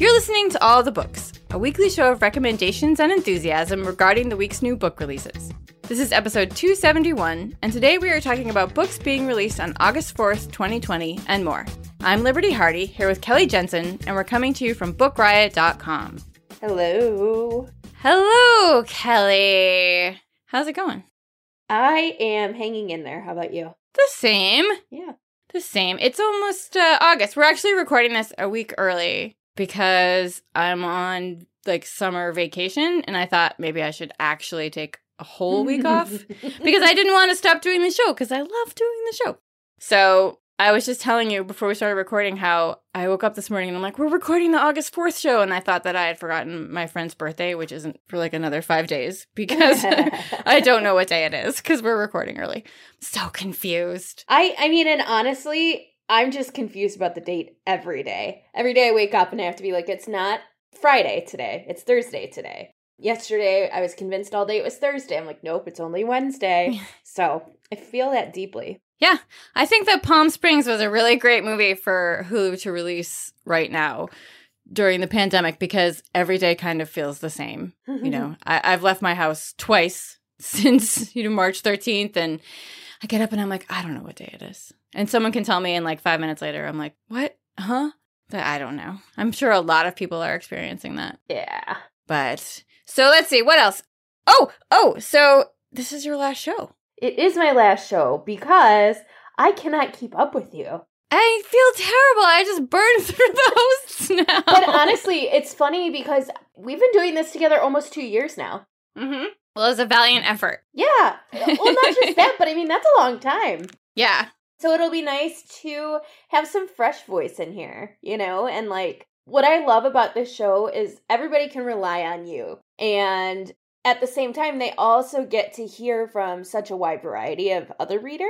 You're listening to All the Books, a weekly show of recommendations and enthusiasm regarding the week's new book releases. This is episode 271, and today we are talking about books being released on August 4th, 2020, and more. I'm Liberty Hardy, here with Kelly Jensen, and we're coming to you from BookRiot.com. Hello. Hello, Kelly. How's it going? I am hanging in there. How about you? The same. Yeah. The same. It's almost uh, August. We're actually recording this a week early because I'm on like summer vacation and I thought maybe I should actually take a whole week off because I didn't want to stop doing the show because I love doing the show. So I was just telling you before we started recording how I woke up this morning and I'm like, we're recording the August 4th show. And I thought that I had forgotten my friend's birthday, which isn't for like another five days because I don't know what day it is because we're recording early. So confused. I, I mean, and honestly, I'm just confused about the date every day. Every day I wake up and I have to be like, it's not Friday today, it's Thursday today. Yesterday, I was convinced all day it was Thursday. I'm like, nope, it's only Wednesday. so I feel that deeply. Yeah, I think that Palm Springs was a really great movie for Hulu to release right now during the pandemic because every day kind of feels the same. you know, I, I've left my house twice since you know March 13th, and I get up and I'm like, I don't know what day it is, and someone can tell me, and like five minutes later, I'm like, what? Huh? I don't know. I'm sure a lot of people are experiencing that. Yeah. But so let's see what else. Oh, oh, so this is your last show. It is my last show because I cannot keep up with you. I feel terrible. I just burned through the hosts now. But honestly, it's funny because we've been doing this together almost two years now. Mm-hmm. Well, it was a valiant effort. Yeah. Well, not just that, but I mean, that's a long time. Yeah. So it'll be nice to have some fresh voice in here, you know? And like, what I love about this show is everybody can rely on you. And at the same time, they also get to hear from such a wide variety of other readers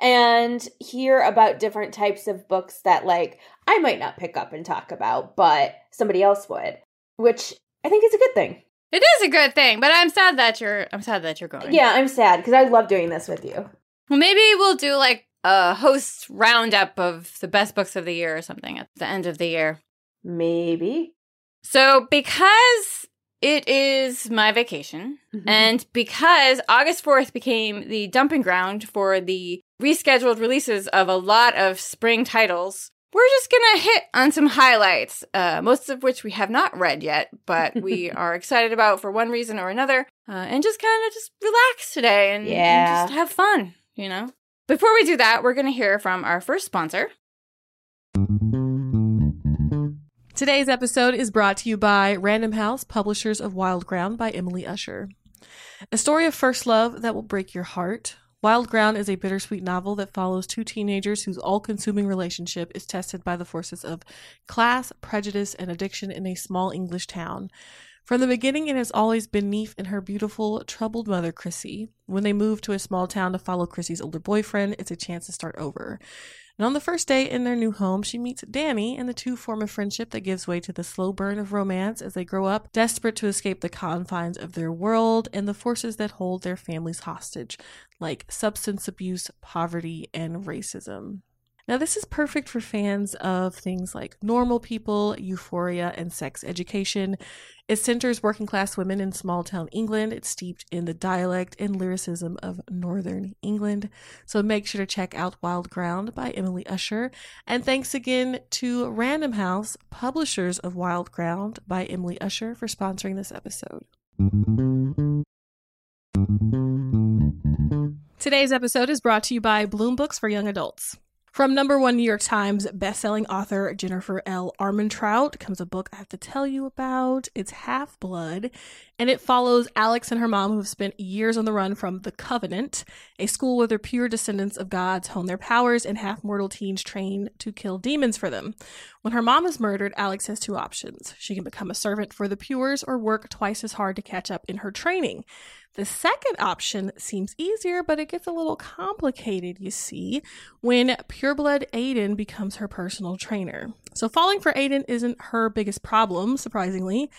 and hear about different types of books that, like, I might not pick up and talk about, but somebody else would, which I think is a good thing. It is a good thing, but I'm sad that you're I'm sad that you're going. Yeah, I'm sad because I love doing this with you. Well, maybe we'll do like a host roundup of the best books of the year or something at the end of the year. Maybe. So, because it is my vacation, mm-hmm. and because August 4th became the dumping ground for the rescheduled releases of a lot of spring titles, we're just gonna hit on some highlights, uh, most of which we have not read yet, but we are excited about for one reason or another, uh, and just kind of just relax today and, yeah. and just have fun, you know? Before we do that, we're gonna hear from our first sponsor. Today's episode is brought to you by Random House, publishers of Wild Ground by Emily Usher. A story of first love that will break your heart. Wild Ground is a bittersweet novel that follows two teenagers whose all consuming relationship is tested by the forces of class, prejudice, and addiction in a small English town. From the beginning, it has always been Neef and her beautiful, troubled mother, Chrissy. When they move to a small town to follow Chrissy's older boyfriend, it's a chance to start over. And on the first day in their new home, she meets Danny, and the two form a friendship that gives way to the slow burn of romance as they grow up, desperate to escape the confines of their world and the forces that hold their families hostage, like substance abuse, poverty, and racism. Now, this is perfect for fans of things like normal people, euphoria, and sex education. It centers working class women in small town England. It's steeped in the dialect and lyricism of Northern England. So make sure to check out Wild Ground by Emily Usher. And thanks again to Random House, publishers of Wild Ground by Emily Usher, for sponsoring this episode. Today's episode is brought to you by Bloom Books for Young Adults. From number one New York Times bestselling author Jennifer L. Armentrout comes a book I have to tell you about. It's Half Blood, and it follows Alex and her mom who have spent years on the run from The Covenant, a school where the pure descendants of gods hone their powers and half mortal teens train to kill demons for them. When her mom is murdered, Alex has two options. She can become a servant for the Pures or work twice as hard to catch up in her training. The second option seems easier, but it gets a little complicated, you see, when pureblood Aiden becomes her personal trainer. So falling for Aiden isn't her biggest problem, surprisingly.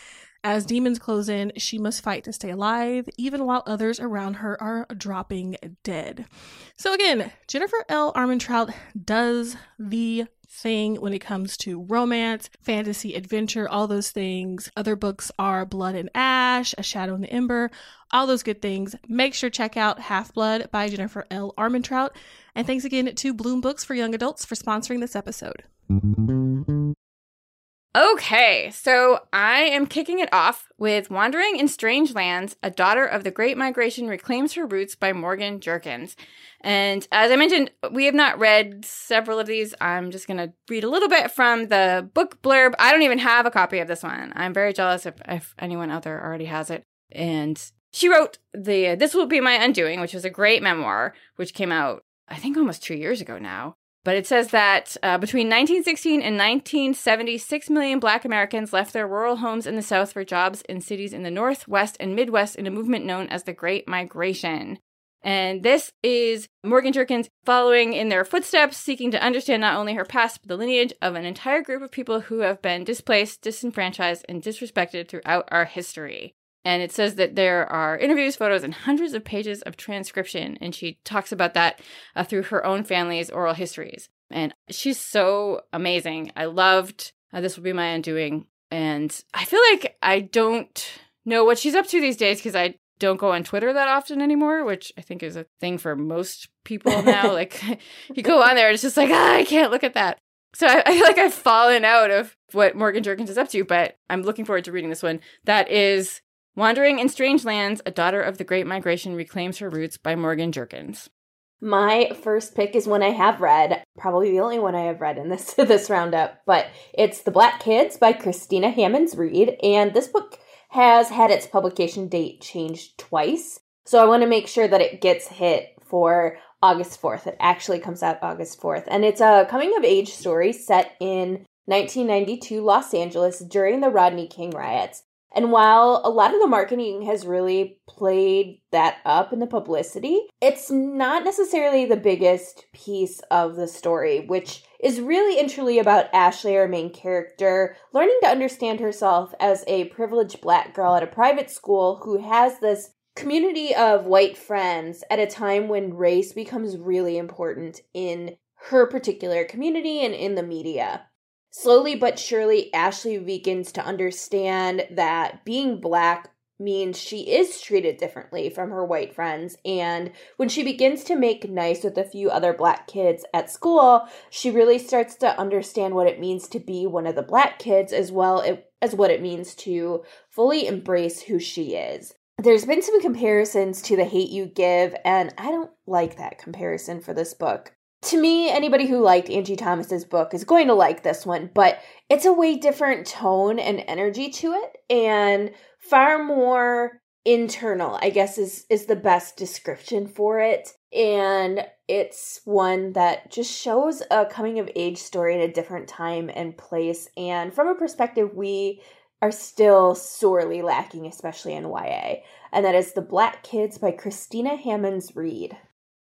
As demons close in, she must fight to stay alive, even while others around her are dropping dead. So again, Jennifer L. Armentrout does the thing when it comes to romance, fantasy, adventure, all those things. Other books are Blood and Ash, A Shadow in the Ember, all those good things. Make sure check out Half Blood by Jennifer L. Armentrout. And thanks again to Bloom Books for Young Adults for sponsoring this episode. Okay, so I am kicking it off with Wandering in Strange Lands, A Daughter of the Great Migration Reclaims Her Roots by Morgan Jerkins. And as I mentioned, we have not read several of these. I'm just going to read a little bit from the book blurb. I don't even have a copy of this one. I'm very jealous if, if anyone out there already has it. And she wrote the This Will Be My Undoing, which was a great memoir, which came out, I think, almost two years ago now. But it says that uh, between 1916 and 1970, 6 million black Americans left their rural homes in the South for jobs in cities in the North, West, and Midwest in a movement known as the Great Migration. And this is Morgan Jerkins following in their footsteps, seeking to understand not only her past, but the lineage of an entire group of people who have been displaced, disenfranchised, and disrespected throughout our history. And it says that there are interviews, photos, and hundreds of pages of transcription. And she talks about that uh, through her own family's oral histories. And she's so amazing. I loved uh, This Will Be My Undoing. And I feel like I don't know what she's up to these days because I don't go on Twitter that often anymore, which I think is a thing for most people now. like you go on there, it's just like, ah, I can't look at that. So I, I feel like I've fallen out of what Morgan Jerkins is up to, but I'm looking forward to reading this one. That is Wandering in Strange Lands, A Daughter of the Great Migration Reclaims Her Roots by Morgan Jerkins. My first pick is one I have read, probably the only one I have read in this this roundup, but it's The Black Kids by Christina Hammonds Reed, and this book has had its publication date changed twice. So I want to make sure that it gets hit for August 4th. It actually comes out August 4th, and it's a coming of age story set in 1992 Los Angeles during the Rodney King riots. And while a lot of the marketing has really played that up in the publicity, it's not necessarily the biggest piece of the story, which is really and truly about Ashley, our main character, learning to understand herself as a privileged black girl at a private school who has this community of white friends at a time when race becomes really important in her particular community and in the media. Slowly but surely, Ashley begins to understand that being black means she is treated differently from her white friends. And when she begins to make nice with a few other black kids at school, she really starts to understand what it means to be one of the black kids as well as what it means to fully embrace who she is. There's been some comparisons to The Hate You Give, and I don't like that comparison for this book to me, anybody who liked Angie Thomas's book is going to like this one, but it's a way different tone and energy to it and far more internal, I guess is is the best description for it. And it's one that just shows a coming of age story in a different time and place and from a perspective we are still sorely lacking, especially in YA. And that is The Black Kids by Christina Hammonds Reed.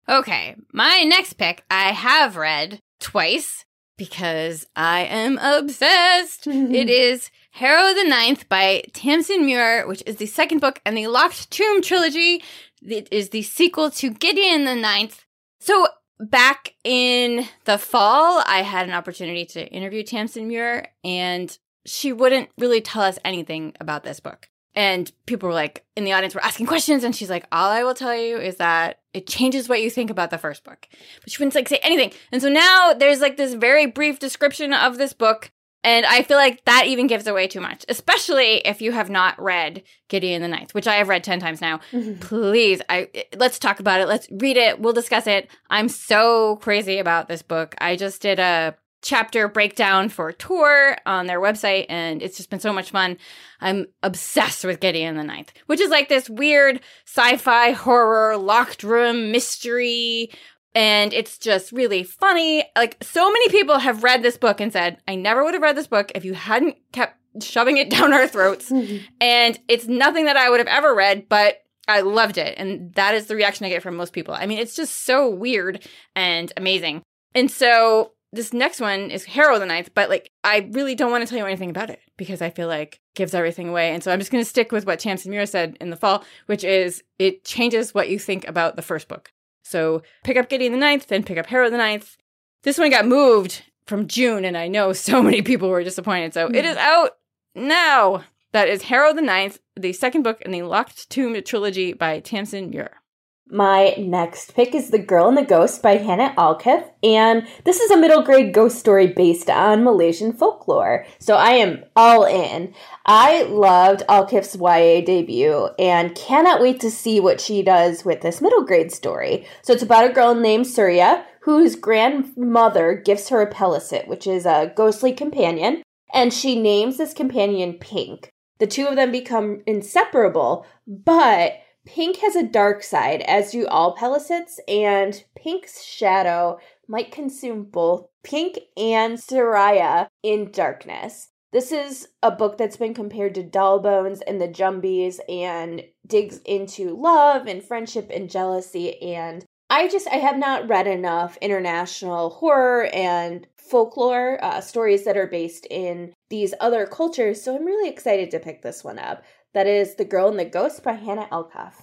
Okay, my next pick I have read twice because I am obsessed. it is Harrow the Ninth by Tamsyn Muir, which is the second book in the Locked Tomb trilogy. It is the sequel to Gideon the Ninth. So back in the fall, I had an opportunity to interview Tamsyn Muir, and she wouldn't really tell us anything about this book. And people were like, in the audience were asking questions, and she's like, All I will tell you is that it changes what you think about the first book. But she wouldn't like say anything. And so now there's like this very brief description of this book. And I feel like that even gives away too much, especially if you have not read Gideon the Ninth, which I have read 10 times now. Mm-hmm. Please, I let's talk about it. Let's read it. We'll discuss it. I'm so crazy about this book. I just did a chapter breakdown for Tor on their website and it's just been so much fun. I'm obsessed with Gideon the Ninth, which is like this weird sci-fi horror locked room mystery and it's just really funny. Like so many people have read this book and said, "I never would have read this book if you hadn't kept shoving it down our throats." Mm-hmm. and it's nothing that I would have ever read, but I loved it. And that is the reaction I get from most people. I mean, it's just so weird and amazing. And so this next one is Harrow the Ninth, but like I really don't want to tell you anything about it because I feel like gives everything away. And so I'm just going to stick with what Tamsyn Muir said in the fall, which is it changes what you think about the first book. So pick up Gideon the Ninth, then pick up Harrow the Ninth. This one got moved from June, and I know so many people were disappointed. So it hmm. is out now. That is Harrow the Ninth, the second book in the Locked Tomb trilogy by Tamsyn Muir. My next pick is The Girl and the Ghost by Hanna Alkaf, and this is a middle grade ghost story based on Malaysian folklore. So I am all in. I loved Alkaf's YA debut and cannot wait to see what she does with this middle grade story. So it's about a girl named Suraya whose grandmother gives her a pelesit, which is a ghostly companion, and she names this companion Pink. The two of them become inseparable, but Pink has a dark side, as do all Pelesits, and Pink's shadow might consume both Pink and Suraya in darkness. This is a book that's been compared to Doll Bones and the Jumbies and digs into love and friendship and jealousy. And I just, I have not read enough international horror and folklore uh, stories that are based in these other cultures. So I'm really excited to pick this one up. That is The Girl and the Ghost by Hanna Alkaf.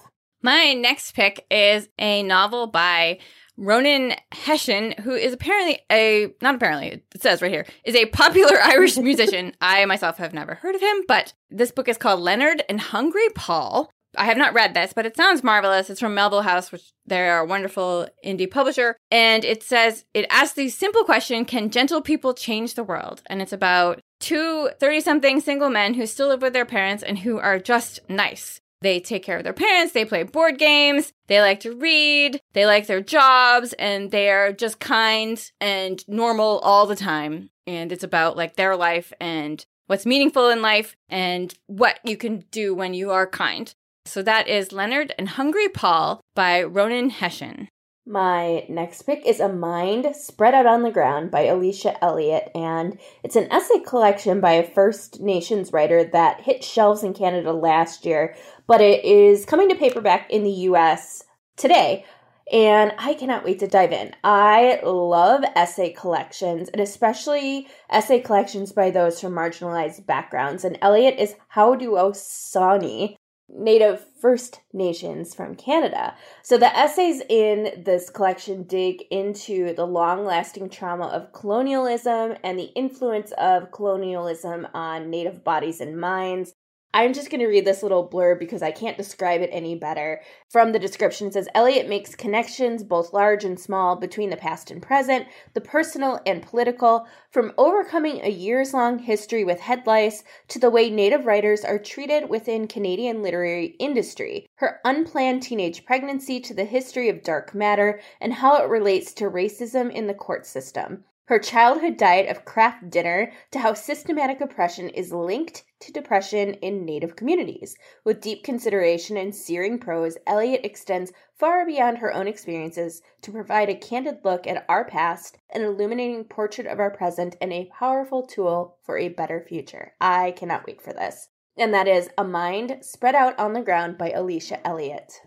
My next pick is a novel by Ronan Hession, who is apparently a, not apparently, it says right here, is a popular Irish musician. I myself have never heard of him, but this book is called Leonard and Hungry Paul. I have not read this, but it sounds marvelous. It's from Melville House, which they're a wonderful indie publisher. And it says, it asks the simple question Can gentle people change the world? And it's about two 30 something single men who still live with their parents and who are just nice. They take care of their parents, they play board games, they like to read, they like their jobs, and they are just kind and normal all the time. And it's about like their life and what's meaningful in life and what you can do when you are kind. So that is Leonard and Hungry Paul by Ronan Hession. My next pick is A Mind Spread Out on the Ground by Alicia Elliott, and it's an essay collection by a First Nations writer that hit shelves in Canada last year, but it is coming to paperback in the US today. And I cannot wait to dive in. I love essay collections, and especially essay collections by those from marginalized backgrounds. And Elliott is Haudenosaunee, Native First Nations from Canada. So the essays in this collection dig into the long lasting trauma of colonialism and the influence of colonialism on Native bodies and minds. I'm just going to read this little blurb because I can't describe it any better. From the description, it says Elliott makes connections, both large and small, between the past and present, the personal and political, from overcoming a years long history with head lice to the way Native writers are treated within Canadian literary industry, her unplanned teenage pregnancy to the history of dark matter and how it relates to racism in the court system. Her childhood diet of Kraft dinner to how systematic oppression is linked to depression in Native communities. With deep consideration and searing prose, Elliott extends far beyond her own experiences to provide a candid look at our past, an illuminating portrait of our present, and a powerful tool for a better future. I cannot wait for this. And that is A Mind Spread Out on the Ground by Alicia Elliott.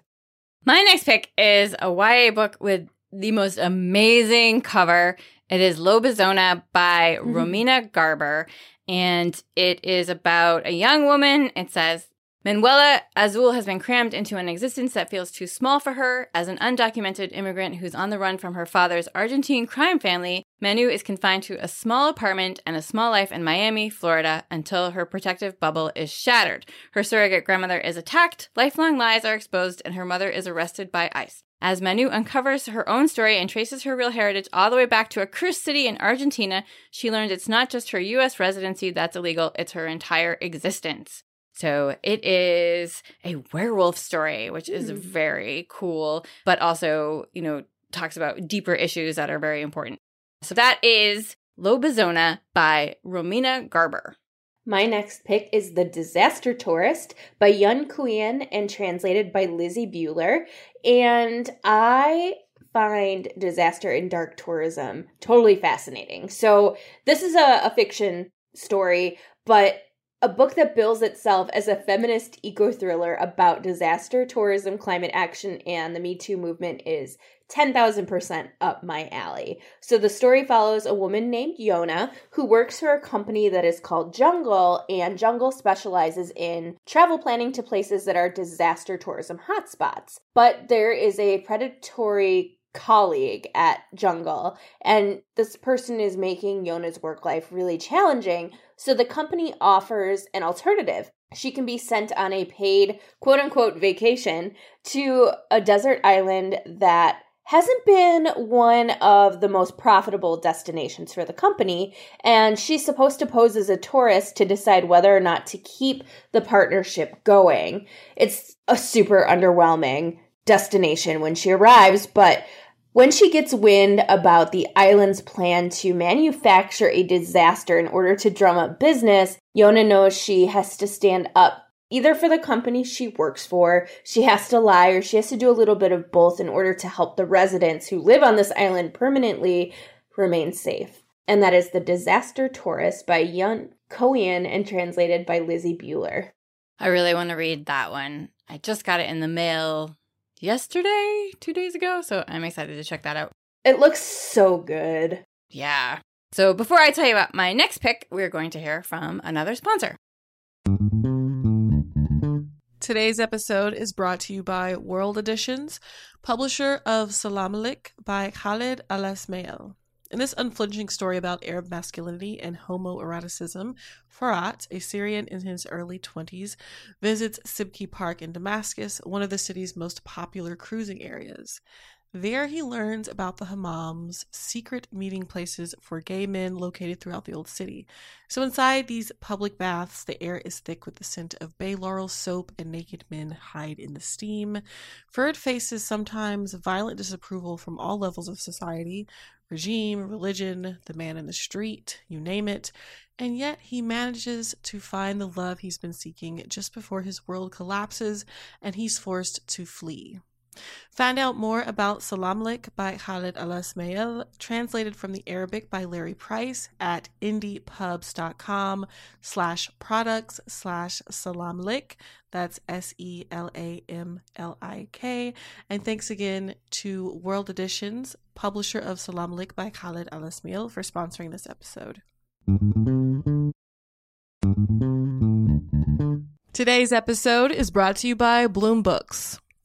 My next pick is a YA book with the most amazing cover. It is Lobizona by mm-hmm. Romina Garber, and it is about a young woman. It says Manuela Azul has been crammed into an existence that feels too small for her. As an undocumented immigrant who's on the run from her father's Argentine crime family, Manu is confined to a small apartment and a small life in Miami, Florida, until her protective bubble is shattered. Her surrogate grandmother is attacked, lifelong lies are exposed, and her mother is arrested by ICE. As Manu uncovers her own story and traces her real heritage all the way back to a cursed city in Argentina, she learns it's not just her US residency that's illegal, it's her entire existence. So it is a werewolf story, which is Hmm. very cool, but also, you know, talks about deeper issues that are very important. So that is Lobizona by Romina Garber. My next pick is The Disaster Tourist by Yun Ko-eun and translated by Lizzie Buehler. And I find disaster and dark tourism totally fascinating. So, this is a, a fiction story, but a book that bills itself as a feminist eco thriller about disaster, tourism, climate action, and the Me Too movement is 10,000% up my alley. So the story follows a woman named Yona who works for a company that is called Jungle, and Jungle specializes in travel planning to places that are disaster tourism hotspots. But there is a predatory colleague at Jungle, and this person is making Yona's work life really challenging. So the company offers an alternative. She can be sent on a paid quote unquote vacation to a desert island that hasn't been one of the most profitable destinations for the company, and she's supposed to pose as a tourist to decide whether or not to keep the partnership going. It's a super underwhelming destination when she arrives, but when she gets wind about the island's plan to manufacture a disaster in order to drum up business, Yona knows she has to stand up either for the company she works for, she has to lie, or she has to do a little bit of both in order to help the residents who live on this island permanently remain safe. And that is The Disaster Tourist by Yun Ko-eun and translated by Lizzie Buehler. I really want to read that one. I just got it in the mail yesterday, two days ago, so I'm excited to check that out. It looks so good. Yeah. So before I tell you about my next pick, we're going to hear from another sponsor. Today's episode is brought to you by World Editions, publisher of Salamlik by Khaled Alesmael. In this unflinching story about Arab masculinity and homoeroticism, Furat, a Syrian in his early 20s, visits Sibki Park in Damascus, one of the city's most popular cruising areas. There he learns about the hammams, secret meeting places for gay men located throughout the old city. So inside these public baths, the air is thick with the scent of bay laurel soap and naked men hide in the steam. Ferd faces sometimes violent disapproval from all levels of society, regime, religion, the man in the street, you name it. And yet he manages to find the love he's been seeking just before his world collapses and he's forced to flee. Find out more about Salamlik by Khaled Alesmael, translated from the Arabic by Leri Price at indiepubs.com slash products slash salamlik. That's S E L A M L I K. And thanks again to World Editions, publisher of Salamlik by Khaled Alesmael, for sponsoring this episode. Today's episode is brought to you by Bloom Books.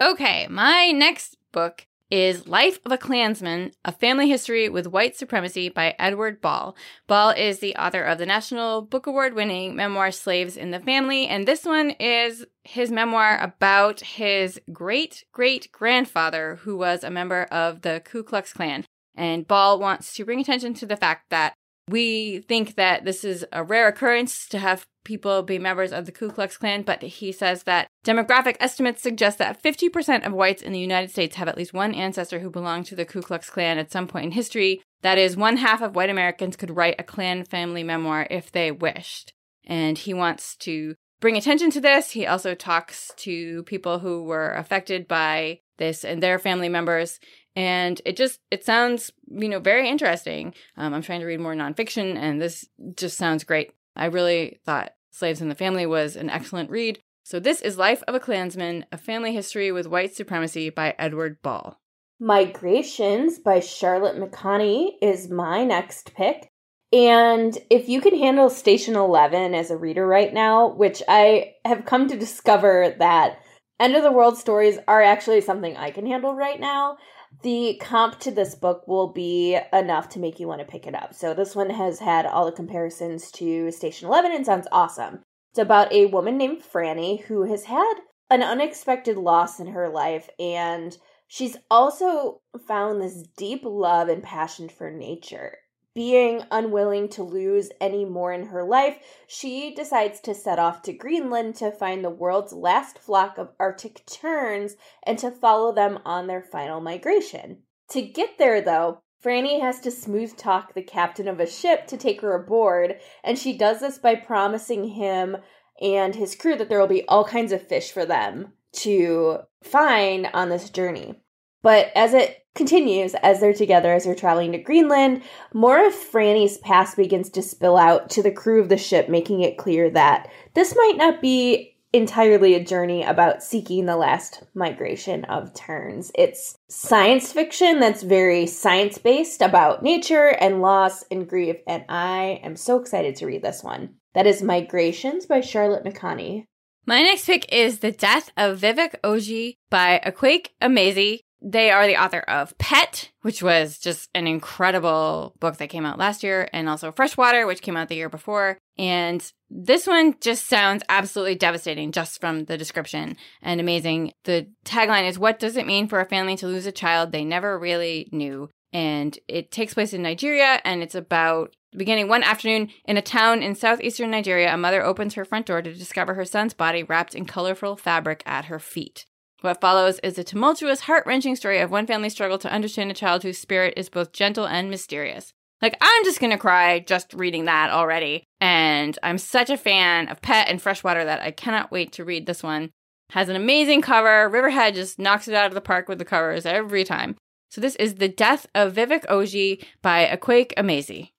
Okay, my next book is Life of a Klansman, A Family History with White Supremacy by Edward Ball. Ball is the author of the National Book Award winning memoir Slaves in the Family, and this one is his memoir about his great great grandfather who was a member of the Ku Klux Klan. And Ball wants to bring attention to the fact that we think that this is a rare occurrence to have people be members of the Ku Klux Klan, but he says that demographic estimates suggest that 50% of whites in the United States have at least one ancestor who belonged to the Ku Klux Klan at some point in history. That is, one half of white Americans could write a Klan family memoir if they wished. And he wants to bring attention to this. He also talks to people who were affected by this and their family members and it just it sounds you know very interesting um, i'm trying to read more nonfiction and this just sounds great i really thought slaves in the family was an excellent read. So this is life of a klansman a family history with white supremacy by edward ball. Migrations by charlotte mcconaghy is my next pick. And if you can handle station 11 as a reader right now which i have come to discover that end of the world stories are actually something i can handle right now the comp to this book will be enough to make you want to pick it up. So this one has had all the comparisons to Station 11 and sounds awesome. It's about a woman named Franny who has had an unexpected loss in her life and she's also found this deep love and passion for nature being unwilling to lose any more in her life, she decides to set off to Greenland to find the world's last flock of Arctic terns and to follow them on their final migration. To get there, though, Franny has to smooth talk the captain of a ship to take her aboard, and she does this by promising him and his crew that there will be all kinds of fish for them to find on this journey. But as it continues, as they're together, as they're traveling to Greenland, more of Franny's past begins to spill out to the crew of the ship, making it clear that this might not be entirely a journey about seeking the last migration of terns. It's science fiction that's very science based about nature and loss and grief, and I am so excited to read this one. That is Migrations by Charlotte McConaghy. My next pick is The Death of Vivek Oji by Akwaeke Emezi. They are the author of Pet, which was just an incredible book that came out last year, and also Freshwater, which came out the year before. And this one just sounds absolutely devastating just from the description and amazing. The tagline is What does it mean for a family to lose a child they never really knew? And it takes place in Nigeria, and it's about Beginning one afternoon in a town in southeastern Nigeria, a mother opens her front door to discover her son's body wrapped in colorful fabric at her feet. What follows is a tumultuous, heart wrenching story of one family's struggle to understand a child whose spirit is both gentle and mysterious. Like, I'm just gonna cry just reading that already. And I'm such a fan of Pet and Freshwater that I cannot wait to read this one. Has an amazing cover. Riverhead just knocks it out of the park with the covers every time. So this is The Death of Vivek Oji by Akwaeke Emezi.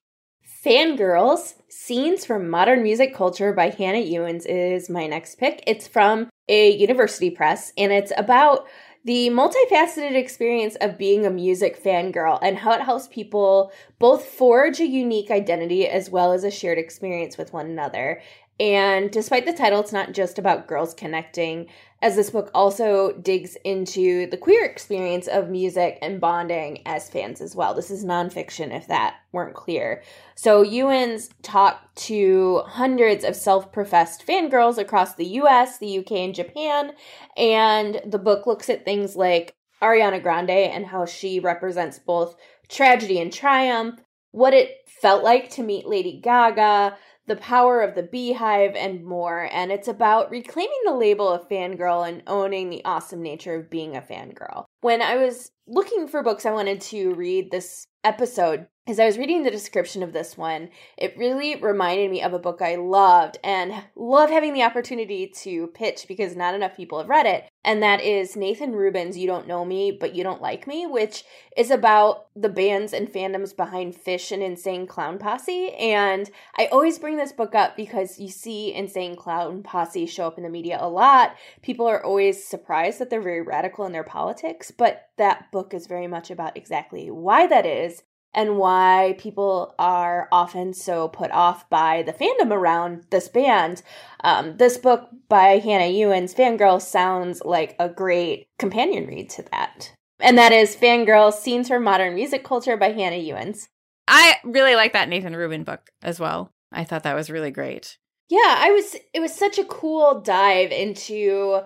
Fangirls Scenes from Modern Music Culture by Hannah Ewens is my next pick. It's from a university press and it's about the multifaceted experience of being a music fangirl and how it helps people both forge a unique identity as well as a shared experience with one another. And despite the title, it's not just about girls connecting, as this book also digs into the queer experience of music and bonding as fans as well. This is nonfiction, if that weren't clear. So, Ewens talked to hundreds of self professed fangirls across the US, the UK, and Japan. And the book looks at things like Ariana Grande and how she represents both tragedy and triumph, what it felt like to meet Lady Gaga, the Power of the Beyhive, and more. And it's about reclaiming the label of fangirl and owning the awesome nature of being a fangirl. When I was looking for books I wanted to read this episode, as I was reading the description of this one, it really reminded me of a book I loved and love having the opportunity to pitch because not enough people have read it. And that is Nathan Rabin's You Don't Know Me, But You Don't Like Me, which is about the bands and fandoms behind Phish and Insane Clown Posse. And I always bring this book up because you see Insane Clown Posse show up in the media a lot. People are always surprised that they're very radical in their politics, but that book is very much about exactly why that is and why people are often so put off by the fandom around this band. Um, this book by Hannah Ewens, Fangirl, sounds like a great companion read to that. And that is Fangirl Scenes from Modern Music Culture by Hannah Ewens. I really like that Nathan Rabin book as well. I thought that was really great. Yeah, I was it was such a cool dive into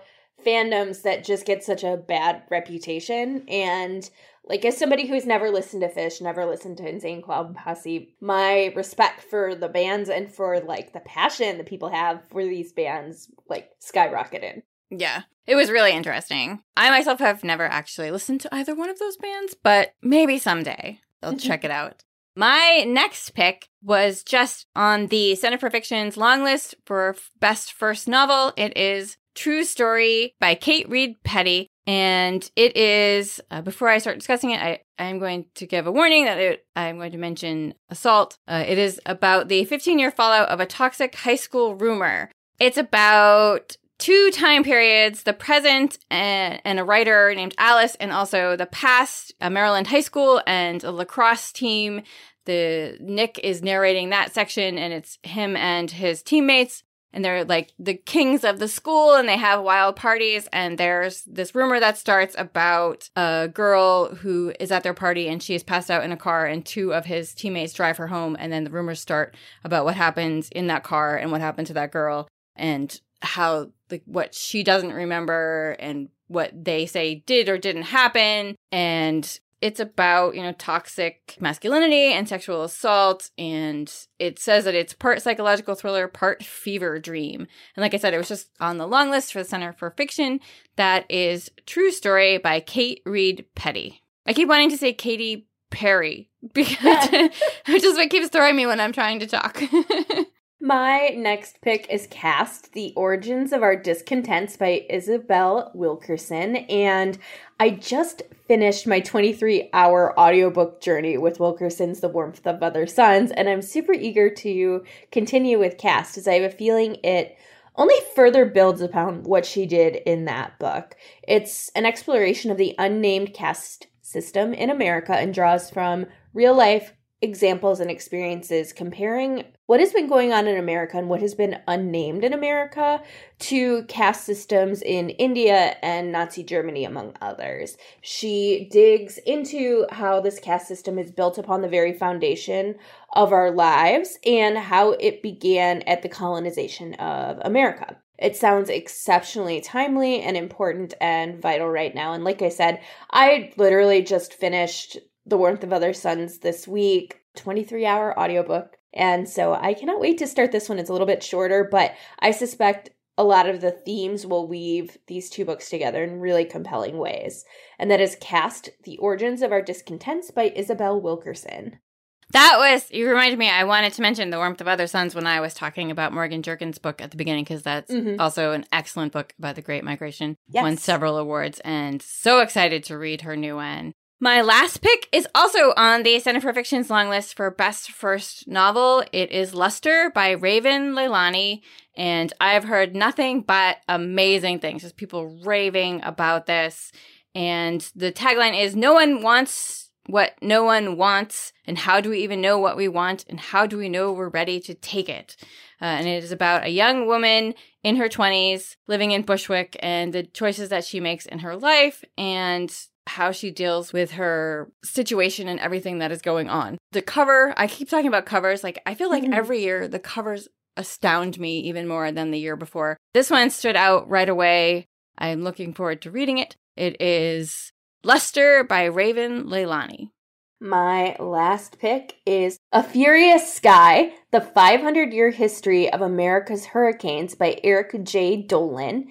fandoms that just get such a bad reputation and like as somebody who's never listened to Phish, never listened to Insane Clown Posse, my respect for the bands and for like the passion that people have for these bands like skyrocketed. Yeah. It was really interesting. I myself have never actually listened to either one of those bands, but maybe someday I'll mm-hmm. check it out. My next pick was just on the Center for Fiction's long list for best first novel. It is True Story by Kate Reed Petty. And it is, uh, before I start discussing it, I, I'm going to give a warning that it, I'm going to mention assault. Uh, it is about the 15 year fallout of a toxic high school rumor. It's about two time periods the present and, and, a writer named Alice, and also the past, a Maryland high school and a lacrosse team. The Nick is narrating that section, and it's him and his teammates. And they're like the kings of the school, and they have wild parties. And there's this rumor that starts about a girl who is at their party and she is passed out in a car, and two of his teammates drive her home. And then the rumors start about what happens in that car and what happened to that girl. And how like what she doesn't remember and what they say did or didn't happen and it's about you know toxic masculinity and sexual assault and it says that it's part psychological thriller part fever dream. And like i said it was just on the long list for the center for fiction. That is true story by kate reed petty. I keep wanting to say katie perry because which is what keeps throwing me when i'm trying to talk My next pick is Caste The Origins of Our Discontents by Isabel Wilkerson. And I just finished my 23 hour audiobook journey with Wilkerson's The Warmth of Other Suns. And I'm super eager to continue with Caste as I have a feeling it only further builds upon what she did in that book. It's an exploration of the unnamed caste system in America and draws from real life examples and experiences comparing what has been going on in America and what has been unnamed in America to caste systems in India and Nazi Germany, among others. She digs into how this caste system is built upon the very foundation of our lives and how it began at the colonization of America. It sounds exceptionally timely and important and vital right now. And like I said, I literally just finished the Warmth of Other Suns this week, 23 hour audiobook. And so I cannot wait to start this one. It's a little bit shorter, but I suspect a lot of the themes will weave these two books together in really compelling ways. And that is Caste The Origins of Our Discontents by Isabel Wilkerson. That was, you reminded me, I wanted to mention The Warmth of Other Suns when I was talking about Morgan Jerkins' book at the beginning, because that's mm-hmm. also an excellent book about the Great Migration. Yes. Won several awards, and so excited to read her new one. My last pick is also on the Center for Fiction's long list for best first novel. It is Luster by Raven Leilani, and I've heard nothing but amazing things, just people raving about this. And the tagline is No one wants what no one wants, and how do we even know what we want, and how do we know we're ready to take it? Uh, and it is about a young woman in her 20s living in Bushwick and the choices that she makes in her life and how she deals with her situation and everything that is going on. The cover, I keep talking about covers. Like, I feel like mm-hmm. every year the covers astound me even more than the year before. This one stood out right away. I'm looking forward to reading it. It is Luster by Raven Leilani. My last pick is A Furious Sky The 500 Year History of America's Hurricanes by Eric J. Dolin.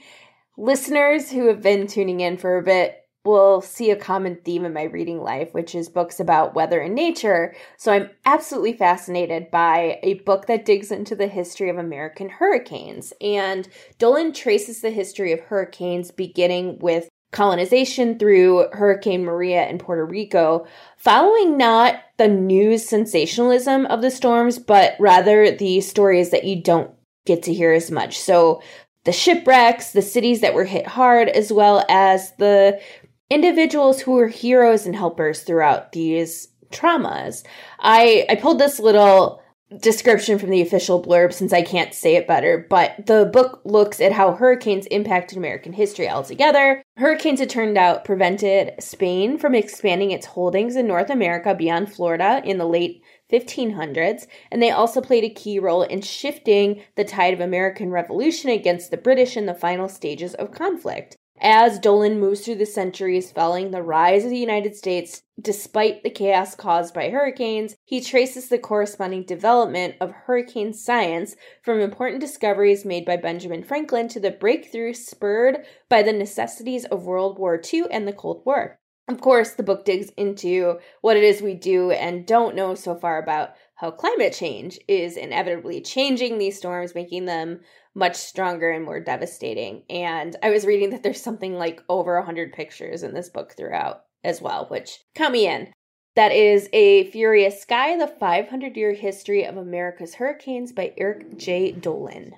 Listeners who have been tuning in for a bit will see a common theme in my reading life, which is books about weather and nature. So I'm absolutely fascinated by a book that digs into the history of American hurricanes. And Dolin traces the history of hurricanes beginning with colonization through Hurricane Maria in Puerto Rico, following not the news sensationalism of the storms, but rather the stories that you don't get to hear as much. So the shipwrecks, the cities that were hit hard, as well as the individuals who were heroes and helpers throughout these traumas. I I pulled this little description from the official blurb since I can't say it better, but the book looks at how hurricanes impacted American history altogether. Hurricanes, it turned out, prevented Spain from expanding its holdings in North America beyond Florida in the late 1500s, and they also played a key role in shifting the tide of American Revolution against the British in the final stages of conflict. As Dolin moves through the centuries following the rise of the United States, despite the chaos caused by hurricanes, he traces the corresponding development of hurricane science from important discoveries made by Benjamin Franklin to the breakthrough spurred by the necessities of World War II and the Cold War. Of course, the book digs into what it is we do and don't know so far about how climate change is inevitably changing these storms, making them much stronger and more devastating. And I was reading that there's something like over 100 pictures in this book throughout as well, which count me in. That is A Furious Sky, the 500 year history of America's hurricanes by Eric J. Dolin.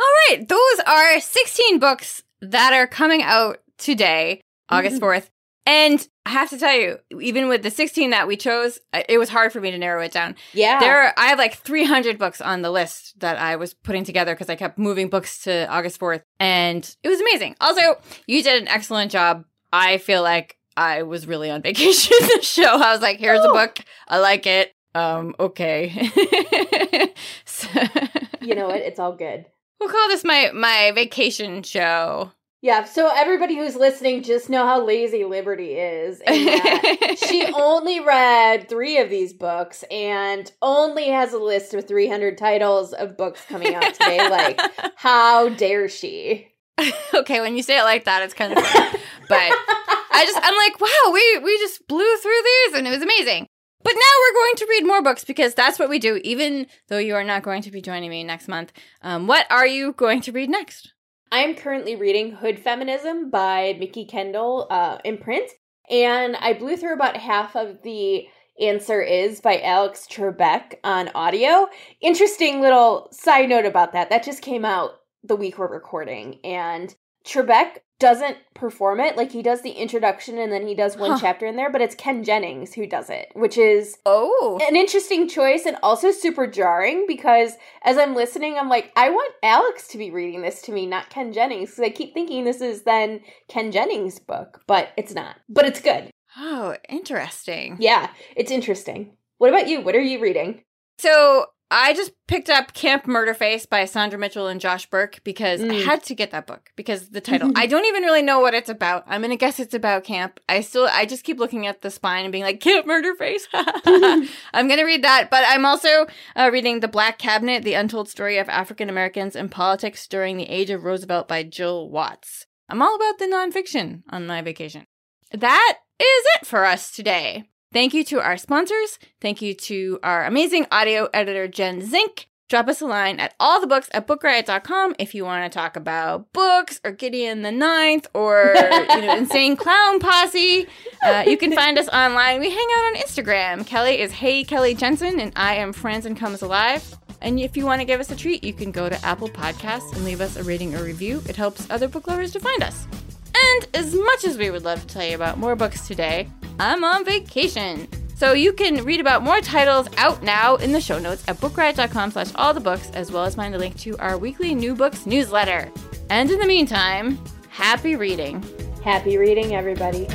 All right, those are 16 books that are coming out today, August 4th. And I have to tell you, even with the 16 that we chose, it was hard for me to narrow it down. Yeah. There are, I have like 300 books on the list that I was putting together because I kept moving books to August 4th and it was amazing. Also, you did an excellent job. I feel like I was really on vacation show. I was like, here's a book. I like it. Um, okay. So- you know what? It's all good. we'll call this my my vacation show. Yeah, so everybody who's listening just know how lazy Liberty is. She only read three of these books and only has a list of 300 titles of books coming out today. like, how dare she? okay, when you say it like that, it's kind of funny. but I just I'm like, wow, we we just blew through these and it was amazing. But now we're going to read more books because that's what we do. Even though you are not going to be joining me next month, um, what are you going to read next? I'm currently reading Hood Feminism by Mikki Kendall uh, in print, and I blew through about half of the answer is by Alex Trebek on audio. Interesting little side note about that. That just came out the week we're recording, and Trebek doesn't perform it. Like he does the introduction and then he does one Huh. chapter in there, but it's Ken Jennings who does it, which is Oh, an interesting choice and also super jarring because as I'm listening, I'm like, I want Alex to be reading this to me, not Ken Jennings. Because I keep thinking this is then Ken Jennings' book, but it's not. But it's good. oh, interesting. Yeah, it's interesting. What about you? What are you reading? So I just picked up Camp Murderface by Saundra Mitchell and Josh Berk because I Mm. had to get that book because the title. I don't even really know what it's about. I'm gonna guess it's about camp. I still I just keep looking at the spine and being like Camp Murderface. I'm gonna read that, but I'm also uh, reading The Black Cabinet: The Untold Story of African Americans in Politics During the Age of Roosevelt by Jill Watts. I'm all about the nonfiction on my vacation. That is it for us today. Thank you to our sponsors. Thank you to our amazing audio editor, Jen Zink. Drop us a line at all the books at bookriot.com if you want to talk about books or Gideon the Ninth or you know Insane Clown Posse. Uh, you can find us online. We hang out on Instagram. Kelly is Hey Kelly Jensen, and I am Franzen Comes Alive. And if you want to give us a treat, you can go to Apple Podcasts and leave us a rating or review. It helps other book lovers to find us. And as much as we would love to tell you about more books today, I'm on vacation. So you can read about more titles out now in the show notes at bookriot.com slash all the books, as well as find a link to our weekly new books newsletter. And in the meantime, happy reading. Happy reading, everybody.